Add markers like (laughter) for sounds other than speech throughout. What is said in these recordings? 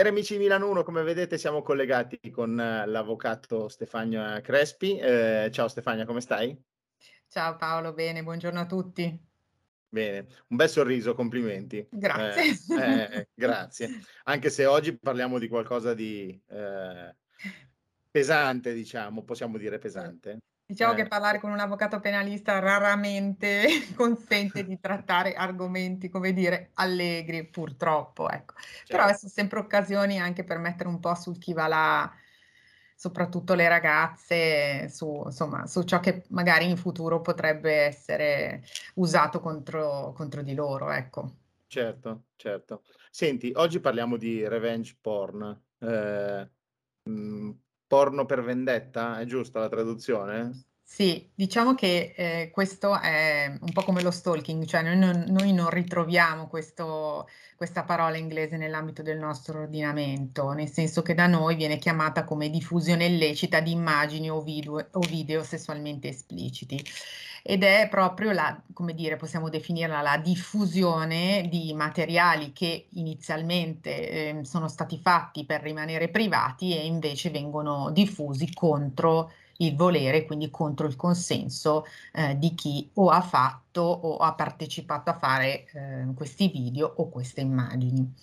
Cari amici di Milano 1, come vedete siamo collegati con eh, l'avvocato Stefania Crespi. Eh, ciao Stefania, come stai? Ciao Paolo, bene, buongiorno a tutti. Bene, un bel sorriso, complimenti. Grazie. Eh, eh, grazie. Anche se oggi parliamo di qualcosa di eh, pesante, diciamo, possiamo dire pesante. Diciamo che parlare con un avvocato penalista raramente (laughs) consente di trattare argomenti, come dire, allegri, purtroppo, ecco. Però Certo. sono sempre occasioni anche per mettere un po' sul chi va là, soprattutto le ragazze, su, insomma, su ciò che magari in futuro potrebbe essere usato contro, contro di loro, ecco. Certo, certo. Senti, oggi parliamo di revenge porn. Eh, mh, porno per vendetta, è giusta la traduzione? Sì, diciamo che eh, questo è un po' come lo stalking, cioè noi non, noi non ritroviamo questo, questa parola inglese nell'ambito del nostro ordinamento, nel senso che da noi viene chiamata come diffusione illecita di immagini o video, o video sessualmente espliciti. Ed è proprio la, come dire, possiamo definirla la diffusione di materiali che inizialmente eh, sono stati fatti per rimanere privati e invece vengono diffusi contro il volere, quindi contro il consenso eh, di chi o ha fatto o ha partecipato a fare eh, questi video o queste immagini.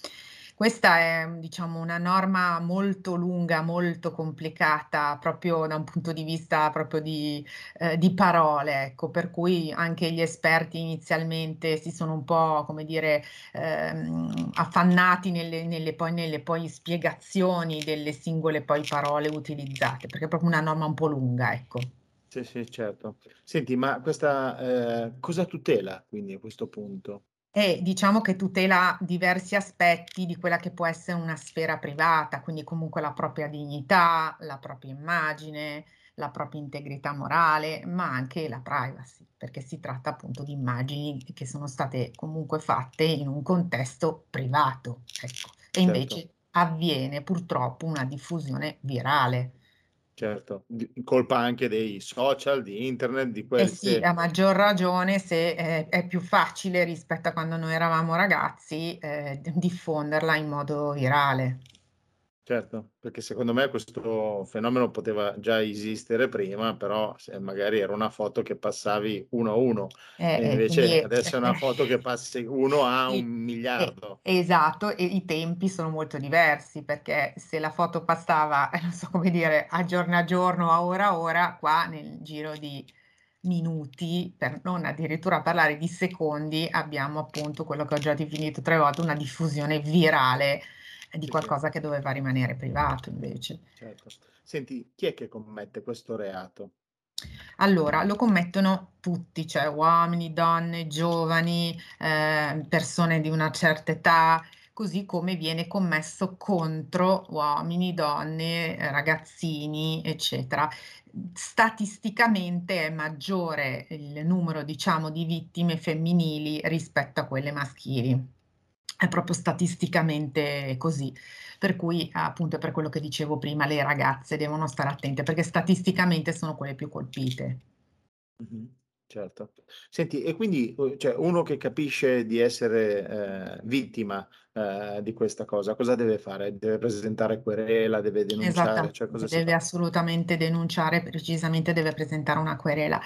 Questa è, diciamo, una norma molto lunga, molto complicata, proprio da un punto di vista proprio di, eh, di parole, ecco, per cui anche gli esperti inizialmente si sono un po', come dire, ehm, affannati nelle, nelle, poi, nelle poi spiegazioni delle singole poi parole utilizzate, perché è proprio una norma un po' lunga, ecco. Sì, sì, certo. Senti, ma questa eh, cosa tutela quindi a questo punto? E diciamo che tutela diversi aspetti di quella che può essere una sfera privata, quindi comunque la propria dignità, la propria immagine, la propria integrità morale, ma anche la privacy, perché si tratta appunto di immagini che sono state comunque fatte in un contesto privato, ecco. E invece Certo. avviene purtroppo una diffusione virale. Certo, colpa anche dei social, di internet, di Eh sì, queste a maggior ragione se eh, è più facile rispetto a quando noi eravamo ragazzi eh, diffonderla in modo virale. Certo, perché secondo me questo fenomeno poteva già esistere prima, però magari era una foto che passavi uno a uno, Eh, e eh, invece quindi adesso è una foto che passi uno a (laughs) un miliardo. e- esatto, e i tempi sono molto diversi perché se la foto passava, eh, (laughs) non so come dire, a giorno a giorno, a ora a ora, qua nel giro di minuti, per non addirittura parlare di secondi, abbiamo appunto quello che ho già definito tre volte, una diffusione virale di qualcosa che doveva rimanere privato invece. certo. Senti, chi è che commette questo reato? Allora, lo commettono tutti, cioè uomini, donne, giovani, eh, persone di una certa età, così come viene commesso contro uomini, donne, eh, ragazzini, eccetera. Statisticamente è maggiore il numero, diciamo, di vittime femminili rispetto a quelle maschili. È proprio statisticamente così. Per cui, appunto, è per quello che dicevo prima, le ragazze devono stare attente perché statisticamente sono quelle più colpite. Mh-mh. Certo. Senti, e quindi, cioè uno che capisce di essere, ehm, vittima, ehm, di questa cosa, cosa deve fare? Deve presentare querela, deve denunciare, cioè Esattamente, si deve assolutamente denunciare, precisamente deve presentare una querela.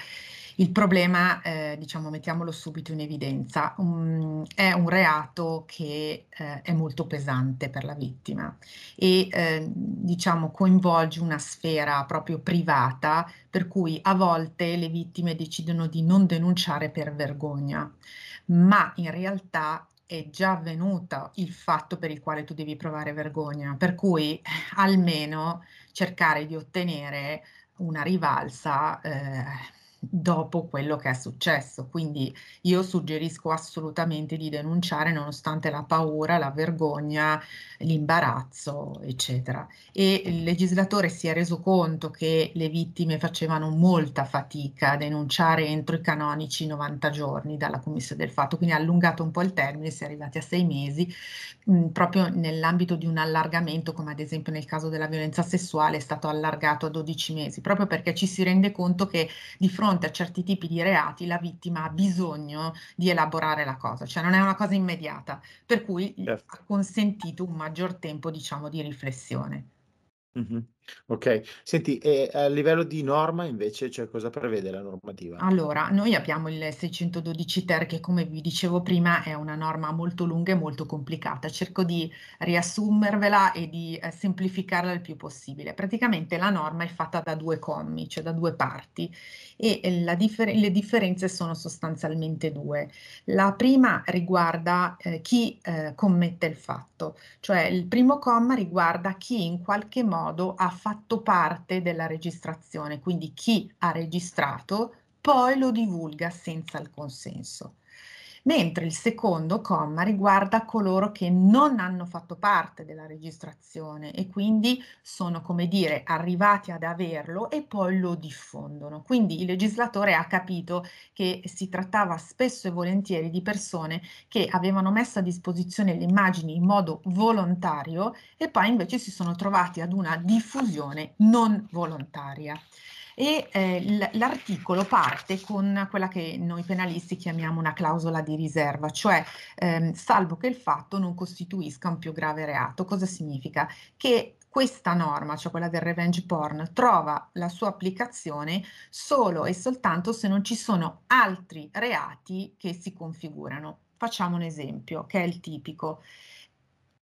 Il problema, eh, diciamo, mettiamolo subito in evidenza, um, è un reato che eh, è molto pesante per la vittima e eh, diciamo coinvolge una sfera proprio privata, per cui a volte le vittime decidono di non denunciare per vergogna, ma in realtà è già avvenuto il fatto per il quale tu devi provare vergogna, per cui eh, almeno cercare di ottenere una rivalsa eh, dopo quello che è successo. Quindi io suggerisco assolutamente di denunciare nonostante la paura, la vergogna, l'imbarazzo, eccetera. E il legislatore si è reso conto che le vittime facevano molta fatica a denunciare entro i canonici 90 giorni dalla commissione del fatto, quindi ha allungato un po' il termine, si è arrivati a sei mesi, mh, proprio nell'ambito di un allargamento, come ad esempio nel caso della violenza sessuale, è stato allargato a 12 mesi, proprio perché ci si rende conto che di fronte fronte a certi tipi di reati la vittima ha bisogno di elaborare la cosa, cioè non è una cosa immediata, per cui certo. ha consentito un maggior tempo, diciamo, di riflessione. Mh-mh. Okay. Senti, e a livello di norma invece, cioè cosa prevede la normativa? Allora, noi abbiamo il 612 ter che come vi dicevo prima è una norma molto lunga e molto complicata. Cerco di riassumervela e di, ehm, semplificarla il più possibile. Praticamente la norma è fatta da due commi, cioè da due parti e la differ le differenze sono sostanzialmente due. La prima riguarda, ehm, chi, ehm, commette il fatto, cioè il primo comma riguarda chi in qualche modo ha fatto parte della registrazione, quindi chi ha registrato poi lo divulga senza il consenso mentre il secondo comma riguarda coloro che non hanno fatto parte della registrazione e quindi sono, come dire, arrivati ad averlo e poi lo diffondono. Quindi il legislatore ha capito che si trattava spesso e volentieri di persone che avevano messo a disposizione le immagini in modo volontario e poi invece si sono trovati ad una diffusione non volontaria e eh, l'articolo parte con quella che noi penalisti chiamiamo una clausola di riserva, cioè ehm, salvo che il fatto non costituisca un più grave reato. Cosa significa? Che questa norma, cioè quella del revenge porn, trova la sua applicazione solo e soltanto se non ci sono altri reati che si configurano. Facciamo un esempio, che è il tipico.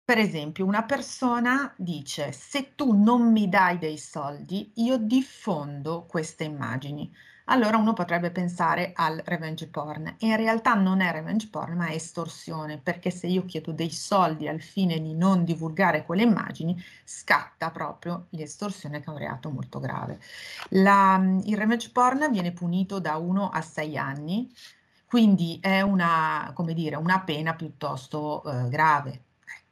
Per esempio, una persona dice: "Se tu non mi dai dei soldi, io diffondo queste immagini". Allora uno potrebbe pensare al revenge porn e in realtà non è revenge porn, ma è estorsione, perché se io chiedo dei soldi al fine di non divulgare quelle immagini, scatta proprio l'estorsione che è un reato molto grave. La, il revenge porn viene punito da 1 a 6 anni, quindi è una, dire, una pena piuttosto eh, grave.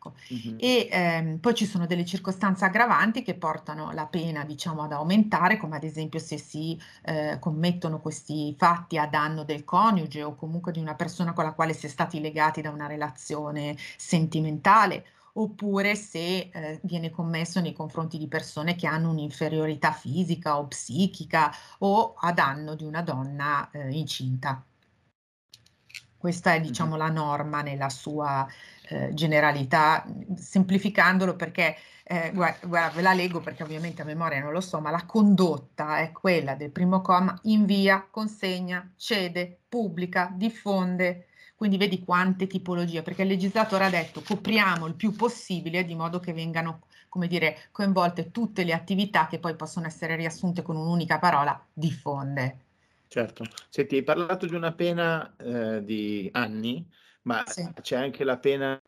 Ecco. Mm-hmm. E ehm, poi ci sono delle circostanze aggravanti che portano la pena, diciamo, ad aumentare, come ad esempio se si eh, commettono questi fatti a danno del coniuge o comunque di una persona con la quale si è stati legati da una relazione sentimentale oppure se eh, viene commesso nei confronti di persone che hanno un'inferiorità fisica o psichica o a danno di una donna eh, incinta. Questa è diciamo la norma nella sua eh, generalità, semplificandolo perché, eh, guarda, guarda, ve la leggo perché ovviamente a memoria non lo so, ma la condotta è quella del primo comma, invia, consegna, cede, pubblica, diffonde, quindi vedi quante tipologie, perché il legislatore ha detto copriamo il più possibile di modo che vengano come dire, coinvolte tutte le attività che poi possono essere riassunte con un'unica parola, diffonde. Certo. Senti, hai parlato di una pena, ehm, di anni, ma Sì. c'è anche la pena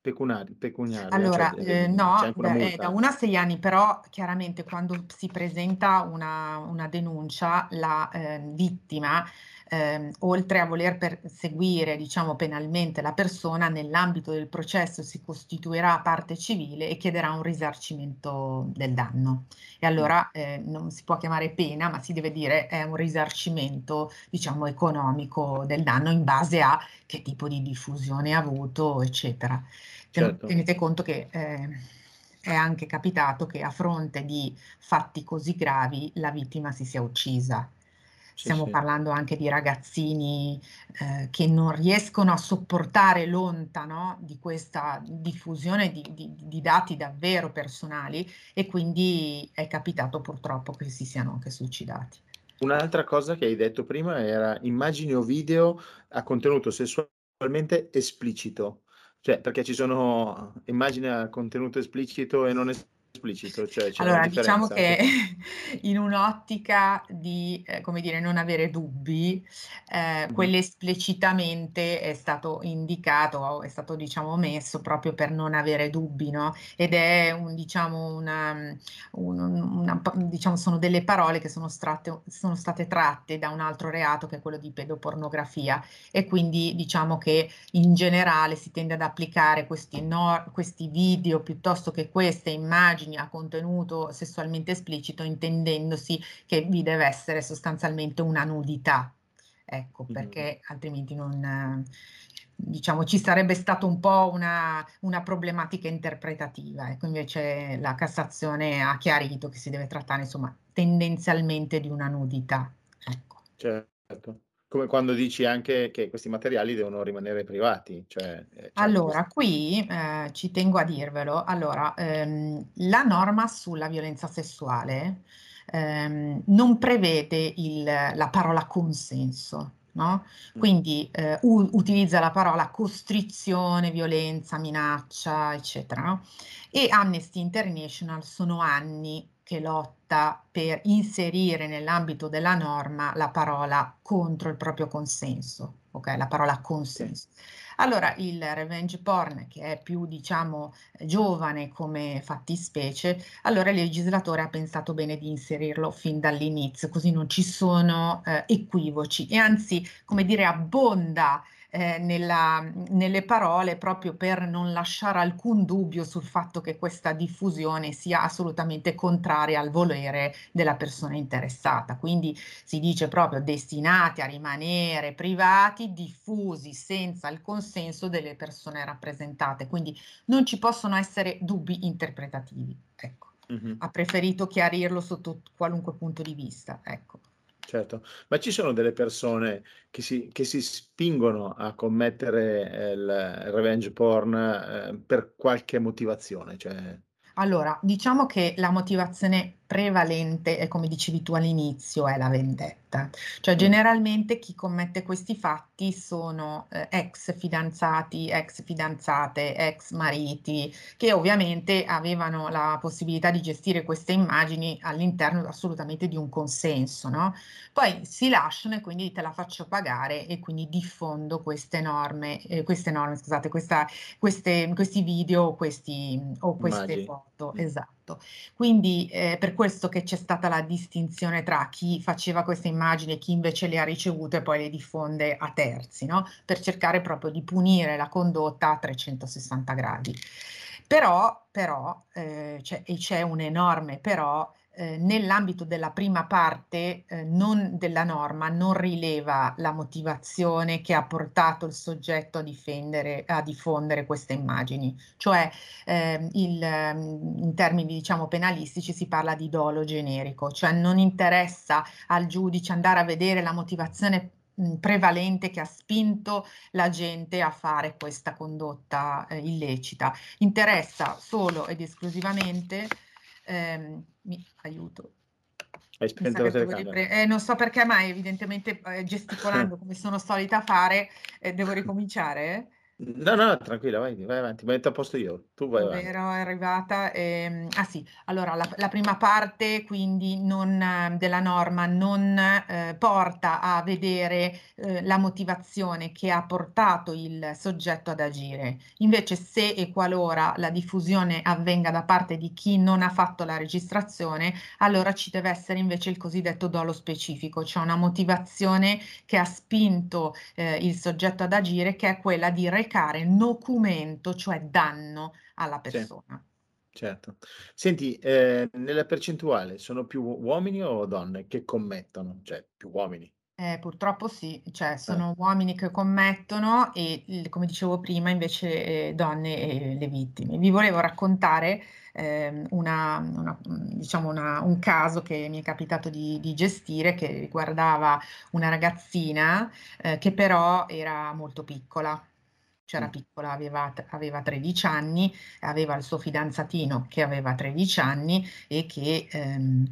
pecunari pecuniaria, cioè Allora, ehm, no, è da 1 a 6 anni, però chiaramente quando si presenta una una denuncia, la, ehm, vittima ehm, oltre a voler perseguire, diciamo, penalmente la persona, nell'ambito del processo si costituirà parte civile e chiederà un risarcimento del danno. E allora eh, non si può chiamare pena, ma si deve dire è un risarcimento, diciamo, economico del danno in base a che tipo di diffusione ha avuto, eccetera. Certo. Tenete conto che eh, è anche capitato che a fronte di fatti così gravi la vittima si sia uccisa Stiamo sì. parlando anche di ragazzini eh, che non riescono a sopportare l'onta no, di questa diffusione di, di, di, dati davvero personali e quindi è capitato purtroppo che si siano anche suicidati. Un'altra cosa che hai detto prima era immagini o video a contenuto sessualmente esplicito, cioè perché ci sono immagini a contenuto esplicito e non esplicito esplicito, cioè Allora, diciamo che (laughs) in un'ottica di, eh, come dire, non avere dubbi, eh, mm-hmm. quello esplicitamente è stato indicato, è stato diciamo messo proprio per non avere dubbi, no? Ed è un, diciamo, una, un, una, diciamo, sono delle parole che sono, stratte, sono state tratte da un altro reato che è quello di pedopornografia e quindi diciamo che in generale si tende ad applicare questi, no, questi video piuttosto che queste immagini immagini a contenuto sessualmente esplicito, intendendosi che vi deve essere sostanzialmente una nudità. Ecco, perché altrimenti non, diciamo, ci sarebbe stato un po' una, una, problematica interpretativa. Ecco, invece la Cassazione ha chiarito che si deve trattare, insomma, tendenzialmente di una nudità. Ecco. Certo. Come quando dici anche che questi materiali devono rimanere privati, cioè, eh, allora, qui eh, ci tengo a dirvelo. Allora, ehm, la norma sulla violenza sessuale ehm, non prevede il, la parola consenso. No? Mm. Quindi eh, u- utilizza la parola costrizione, violenza, minaccia, eccetera. No? E Amnesty International sono anni che lotta per inserire nell'ambito della norma la parola contro il proprio consenso, ok? La parola consenso. Allora, il revenge porn, che è più, diciamo, giovane come fattispecie, allora il legislatore ha pensato bene di inserirlo fin dall'inizio, così non ci sono eh, equivoci e anzi, come dire, abbonda eh, nella, nelle parole proprio per non lasciare alcun dubbio sul fatto che questa diffusione sia assolutamente contraria al volere della persona interessata. Quindi si dice proprio destinati a rimanere privati, diffusi senza il consenso delle persone rappresentate. Quindi non ci possono essere dubbi interpretativi. Ecco. Mm-hmm. Ha preferito chiarirlo sotto qualunque punto di vista. Ecco. Certo, ma ci sono delle persone che si, che si spingono a commettere eh, il revenge porn eh, per qualche motivazione, cioè... Allora, diciamo che la motivazione prevalente è come dicevi tu all'inizio, è la vendetta. Cioè generalmente chi commette questi fatti sono eh, ex fidanzati, ex fidanzate, ex mariti, che ovviamente avevano la possibilità di gestire queste immagini all'interno assolutamente di un consenso, no? Poi si lasciano e quindi te la faccio pagare e quindi diffondo queste norme, eh, queste norme, scusate, questa, queste, questi video questi, o queste Immagini. foto, mm. Esatto. Quindi eh, per questo che c'è stata la distinzione tra chi faceva queste immagini e chi invece le ha ricevute e poi le diffonde a terzi, no? per cercare proprio di punire la condotta a 360 gradi. Però, però eh, c'è, e c'è un enorme però, eh, nell'ambito della prima parte eh, non della norma non rileva la motivazione che ha portato il soggetto a, difendere, a diffondere queste immagini, cioè eh, il, ehm, in termini diciamo penalistici si parla di dolo generico, cioè non interessa al giudice andare a vedere la motivazione prevalente che ha spinto la gente a fare questa condotta eh, illecita. Interessa solo ed esclusivamente ehm, mi aiuto. Hai spento la telecamera. Eh, non so perché, ma evidentemente eh, (laughs) gesticolando come sono solita fare, eh, devo ricominciare. No, no, tranquilla, vai, vai avanti, metto a posto io, tu vai avanti. Ero arrivata, ehm, ah sì, allora la, la prima parte quindi non, della norma non eh, porta a vedere eh, la motivazione che ha portato il soggetto ad agire. Invece se e qualora la diffusione avvenga da parte di chi non ha fatto la registrazione, allora ci deve essere invece il cosiddetto dolo specifico, cioè una motivazione che ha spinto eh, il soggetto ad agire, che è quella di recare nocumento, cioè danno alla persona. Certo. Senti, eh, nella percentuale sono più uomini o donne che commettono? Cioè, più uomini? Eh, purtroppo sì, cioè eh. sono eh. uomini che commettono e, come dicevo prima, invece eh, donne e le vittime. Vi volevo raccontare eh, una, una, diciamo una, un caso che mi è capitato di, di gestire che riguardava una ragazzina eh, che però era molto piccola c'era piccola, aveva, aveva 13 anni, aveva il suo fidanzatino che aveva 13 anni e che ehm,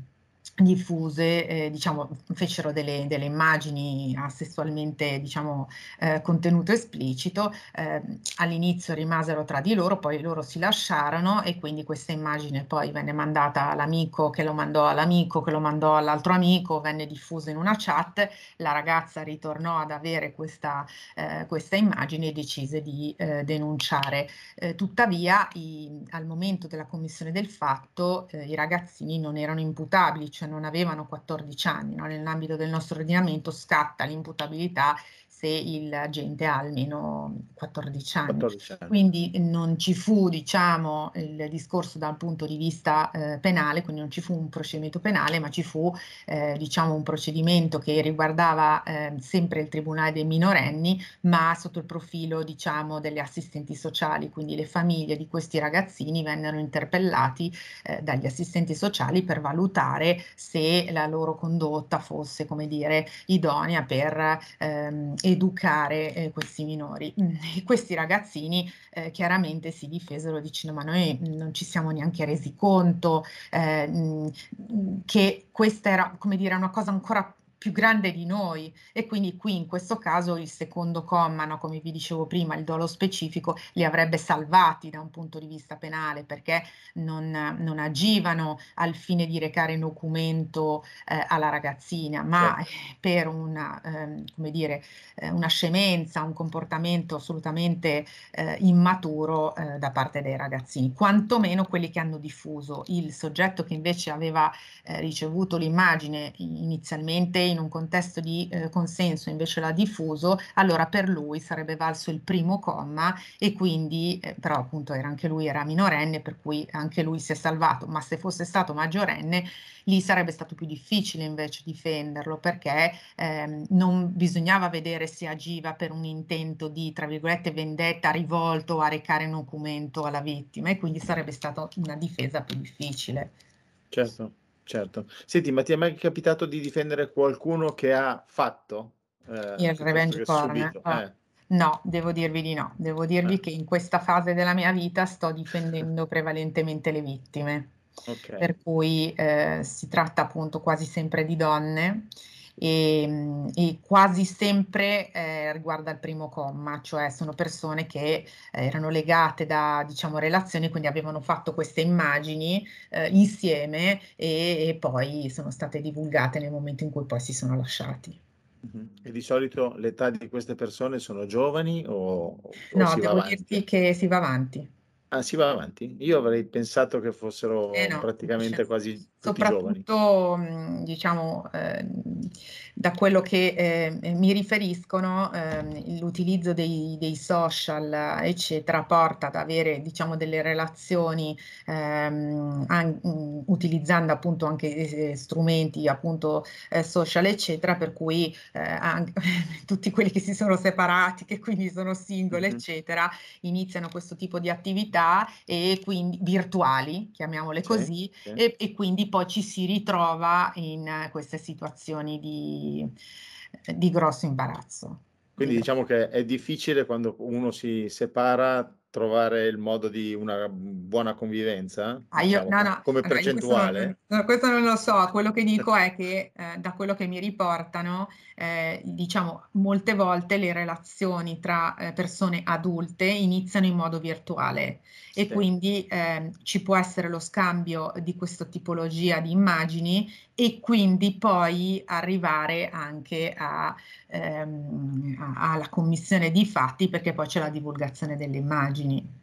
diffuse, eh, diciamo, fecero delle, delle immagini sessualmente, diciamo, eh, contenuto esplicito, eh, all'inizio rimasero tra di loro, poi loro si lasciarono e quindi questa immagine poi venne mandata all'amico che lo mandò all'amico, che lo mandò all'altro amico, venne diffusa in una chat, la ragazza ritornò ad avere questa, eh, questa immagine e decise di eh, denunciare. Eh, tuttavia, i, al momento della commissione del fatto, i ragazzini non erano imputabili, cioè non avevano 14 anni, no? nell'ambito del nostro ordinamento scatta l'imputabilità se il agente ha almeno 14 anni. 14 anni. Quindi non ci fu, diciamo, il discorso dal punto di vista eh, penale, quindi non ci fu un procedimento penale, ma ci fu, eh, diciamo, un procedimento che riguardava eh, sempre il Tribunale dei minorenni, ma sotto il profilo, diciamo, delle assistenti sociali, quindi le famiglie di questi ragazzini vennero interpellati eh, dagli assistenti sociali per valutare se la loro condotta fosse, come dire, idonea per ehm, educare eh, questi minori. E questi ragazzini eh, chiaramente si difesero dicendo ma noi non ci siamo neanche resi conto eh, che questa era, come dire, una cosa ancora più grande di noi e quindi qui in questo caso il secondo comma, no, come vi dicevo prima, il dolo specifico li avrebbe salvati da un punto di vista penale perché non, non agivano al fine di recare documento eh, alla ragazzina, ma certo. per una, eh, come dire, eh, una scemenza, un comportamento assolutamente eh, immaturo eh, da parte dei ragazzini, quantomeno quelli che hanno diffuso. Il soggetto che invece aveva eh, ricevuto l'immagine inizialmente in un contesto di eh, consenso invece l'ha diffuso, allora per lui sarebbe valso il primo comma e quindi, eh, però appunto era anche lui era minorenne, per cui anche lui si è salvato, ma se fosse stato maggiorenne lì sarebbe stato più difficile invece difenderlo perché ehm, non bisognava vedere se agiva per un intento di, tra virgolette, vendetta rivolto a recare un documento alla vittima e quindi sarebbe stata una difesa più difficile. Certo. Certo. Senti, ma ti è mai capitato di difendere qualcuno che ha fatto eh, il revenge porn? Ah, eh. No, devo dirvi di no. Devo dirvi eh. che in questa fase della mia vita sto difendendo prevalentemente le vittime. Okay. Per cui eh, si tratta appunto quasi sempre di donne e, ehm, e quasi sempre eh, riguarda il primo comma, cioè sono persone che eh, erano legate da diciamo, relazioni, quindi avevano fatto queste immagini eh, insieme e, e, poi sono state divulgate nel momento in cui poi si sono lasciati. E di solito l'età di queste persone sono giovani o, o no, devo dirti che si va avanti. Ah, si va avanti? Io avrei pensato che fossero Eh no, praticamente cioè, quasi tutti giovani. soprattutto, mhmm, diciamo, ehm, da quello che, ehm, mi riferiscono, ehm, l'utilizzo dei dei social, eccetera, porta ad avere, diciamo, delle relazioni, ehm, an mhmm, utilizzando appunto anche, ehm, strumenti appunto, ehm, social, eccetera, per cui, ehm, an (laughs) tutti quelli che si sono separati, che quindi sono single, Mh-mh. eccetera, iniziano questo tipo di attività e quindi virtuali, chiamiamole così, sì. E, e, quindi poi ci si ritrova in queste situazioni di, di grosso imbarazzo. Quindi diciamo che è difficile quando uno si separa trovare il modo di una buona convivenza? Ah, io, diciamo, no, no, come percentuale? Questo non, questo non, lo so, quello che dico (laughs) è che eh, da quello che mi riportano, eh, diciamo, molte volte le relazioni tra eh, persone adulte iniziano in modo virtuale sì. e quindi ehm, ci può essere lo scambio di questa tipologia di immagini e quindi poi arrivare anche a, ehm, a, alla commissione di fatti perché poi c'è la divulgazione delle immagini.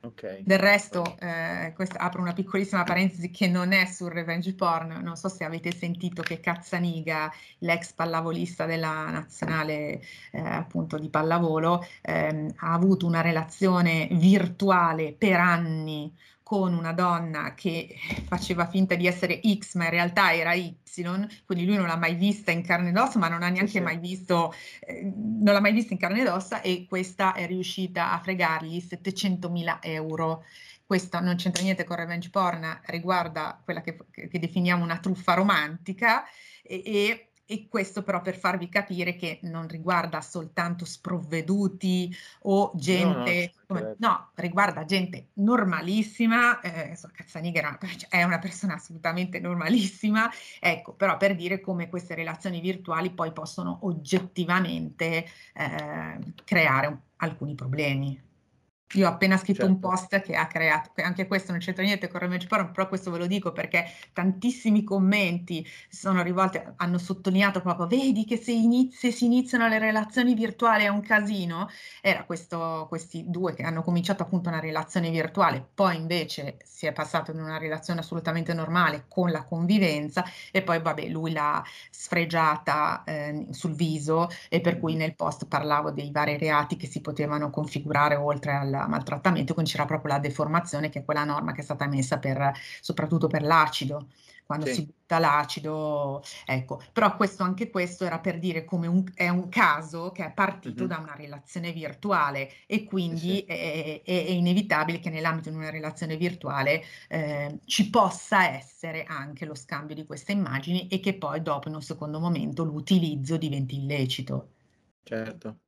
Okay. Del resto, eh, questa, apro una piccolissima parentesi che non è sul revenge porn, non so se avete sentito che Cazzaniga, l'ex pallavolista della nazionale eh, appunto di pallavolo, ehm, ha avuto una relazione virtuale per anni con una donna che (laughs) faceva finta di essere X, ma in realtà era Y, quindi lui non l'ha mai vista in carne ed ossa, ma non ha neanche sì, mai visto, eh, non l'ha mai vista in carne ed ossa e questa è riuscita a fregargli 700 mila euro. Questo non c'entra niente con revenge porn, riguarda quella che, che definiamo una truffa romantica e, e e questo però per farvi capire che non riguarda soltanto sprovveduti o gente, no, no, no riguarda gente normalissima, eh, Cazzaniga cioè, è una persona assolutamente normalissima, ecco, però per dire come queste relazioni virtuali poi possono oggettivamente eh, creare alcuni problemi. Io ho appena scritto certo. un post che ha creato, anche questo non c'entra niente con Revenge Porn, però questo ve lo dico perché tantissimi commenti sono rivolti, hanno sottolineato proprio, vedi che se, inizi, si iniziano le relazioni virtuali è un casino. Era questo, questi due che hanno cominciato appunto una relazione virtuale, poi invece si è passato in una relazione assolutamente normale con la convivenza e poi vabbè lui l'ha sfregiata eh, sul viso e per cui nel post parlavo dei vari reati che si potevano configurare oltre al maltrattamento, quindi c'era proprio la deformazione che è quella norma che è stata messa per, soprattutto per l'acido quando sì. si butta l'acido, ecco. Però questo, anche questo era per dire come un, è un caso che è partito mm-hmm. da una relazione virtuale e quindi sì. è, è, è, inevitabile che nell'ambito di una relazione virtuale eh, ci possa essere anche lo scambio di queste immagini e che poi dopo in un secondo momento l'utilizzo diventi illecito. Certo.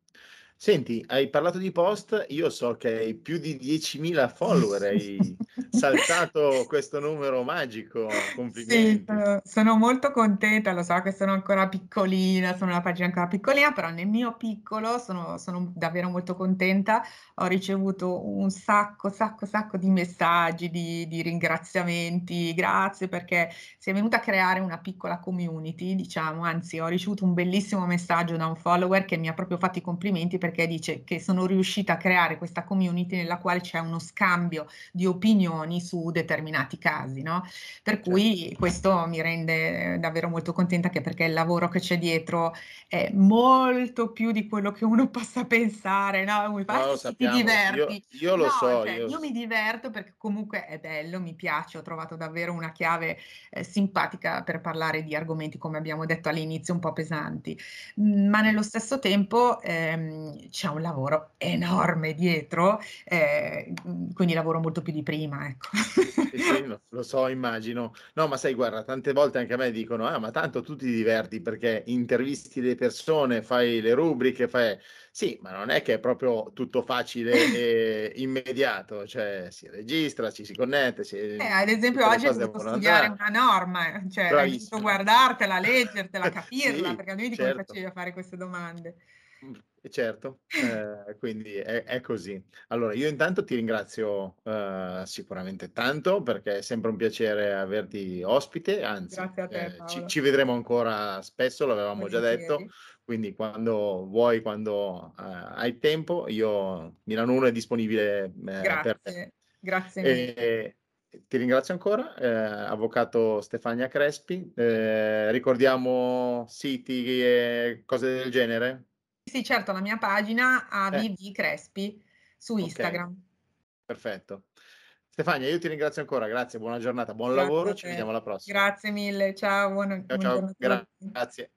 Senti, hai parlato di post, io so che hai più di 10.000 follower, hai (laughs) saltato questo numero magico, Sì, complimenti. sono, sono molto contenta, lo so che sono ancora piccolina, sono una pagina ancora piccolina, però nel mio piccolo sono, sono davvero molto contenta. Ho ricevuto un sacco, sacco, sacco di messaggi, di, di ringraziamenti, grazie perché si è venuta a creare una piccola community, diciamo, anzi ho ricevuto un bellissimo messaggio da un follower che mi ha proprio fatto i complimenti perché dice che sono riuscita a creare questa community nella quale c'è uno scambio di opinioni su determinati casi, no? Per certo. cui questo mi rende davvero molto contenta anche perché il lavoro che c'è dietro è molto più di quello che uno (laughs) possa pensare, no? Mi no, lo ti diverti. Io, io lo no, so. Cioè, io... io... mi diverto perché comunque è bello, mi piace, ho trovato davvero una chiave eh, simpatica per parlare di argomenti, come abbiamo detto all'inizio, un po' pesanti, ma nello stesso tempo ehm, c'è un lavoro enorme dietro, eh, quindi lavoro molto più di prima, ecco. Sì, sì, lo, so, immagino. No, ma sai, guarda, tante volte anche a me dicono, ah, ma tanto tu ti diverti perché intervisti le persone, fai le rubriche, fai... Sì, ma non è che è proprio tutto facile e (laughs) immediato, cioè si registra, ci si connette. Si... Eh, ad esempio oggi hai dovuto studiare andare. una norma, cioè Bravissimo. hai dovuto guardartela, leggertela, (laughs) capirla, sì, perché a noi di certo. come facevi a fare queste domande. Certo, ehm, quindi è è così. Allora io intanto ti ringrazio, uhm, sicuramente tanto perché è sempre un piacere averti ospite, anzi, te ehm, ci ci vedremo ancora spesso, l'avevamo già detto, quindi quando vuoi, quando, uhm, hai tempo, io Milano 1 è disponibile, ehm, per te. Grazie, grazie mille. Ehm, ti ringrazio ancora, ehm, avvocato Stefania Crespi. Ehm, ricordiamo siti e cose del genere? Sì, certo, la mia pagina Eh. AVV Crespi su Okay, Instagram. perfetto. Stefania, io ti ringrazio ancora, grazie, buona giornata, buon Grazie lavoro, ci vediamo alla prossima. Grazie mille, ciao, buona Ciao, buona ciao, giornata a tutti. grazie.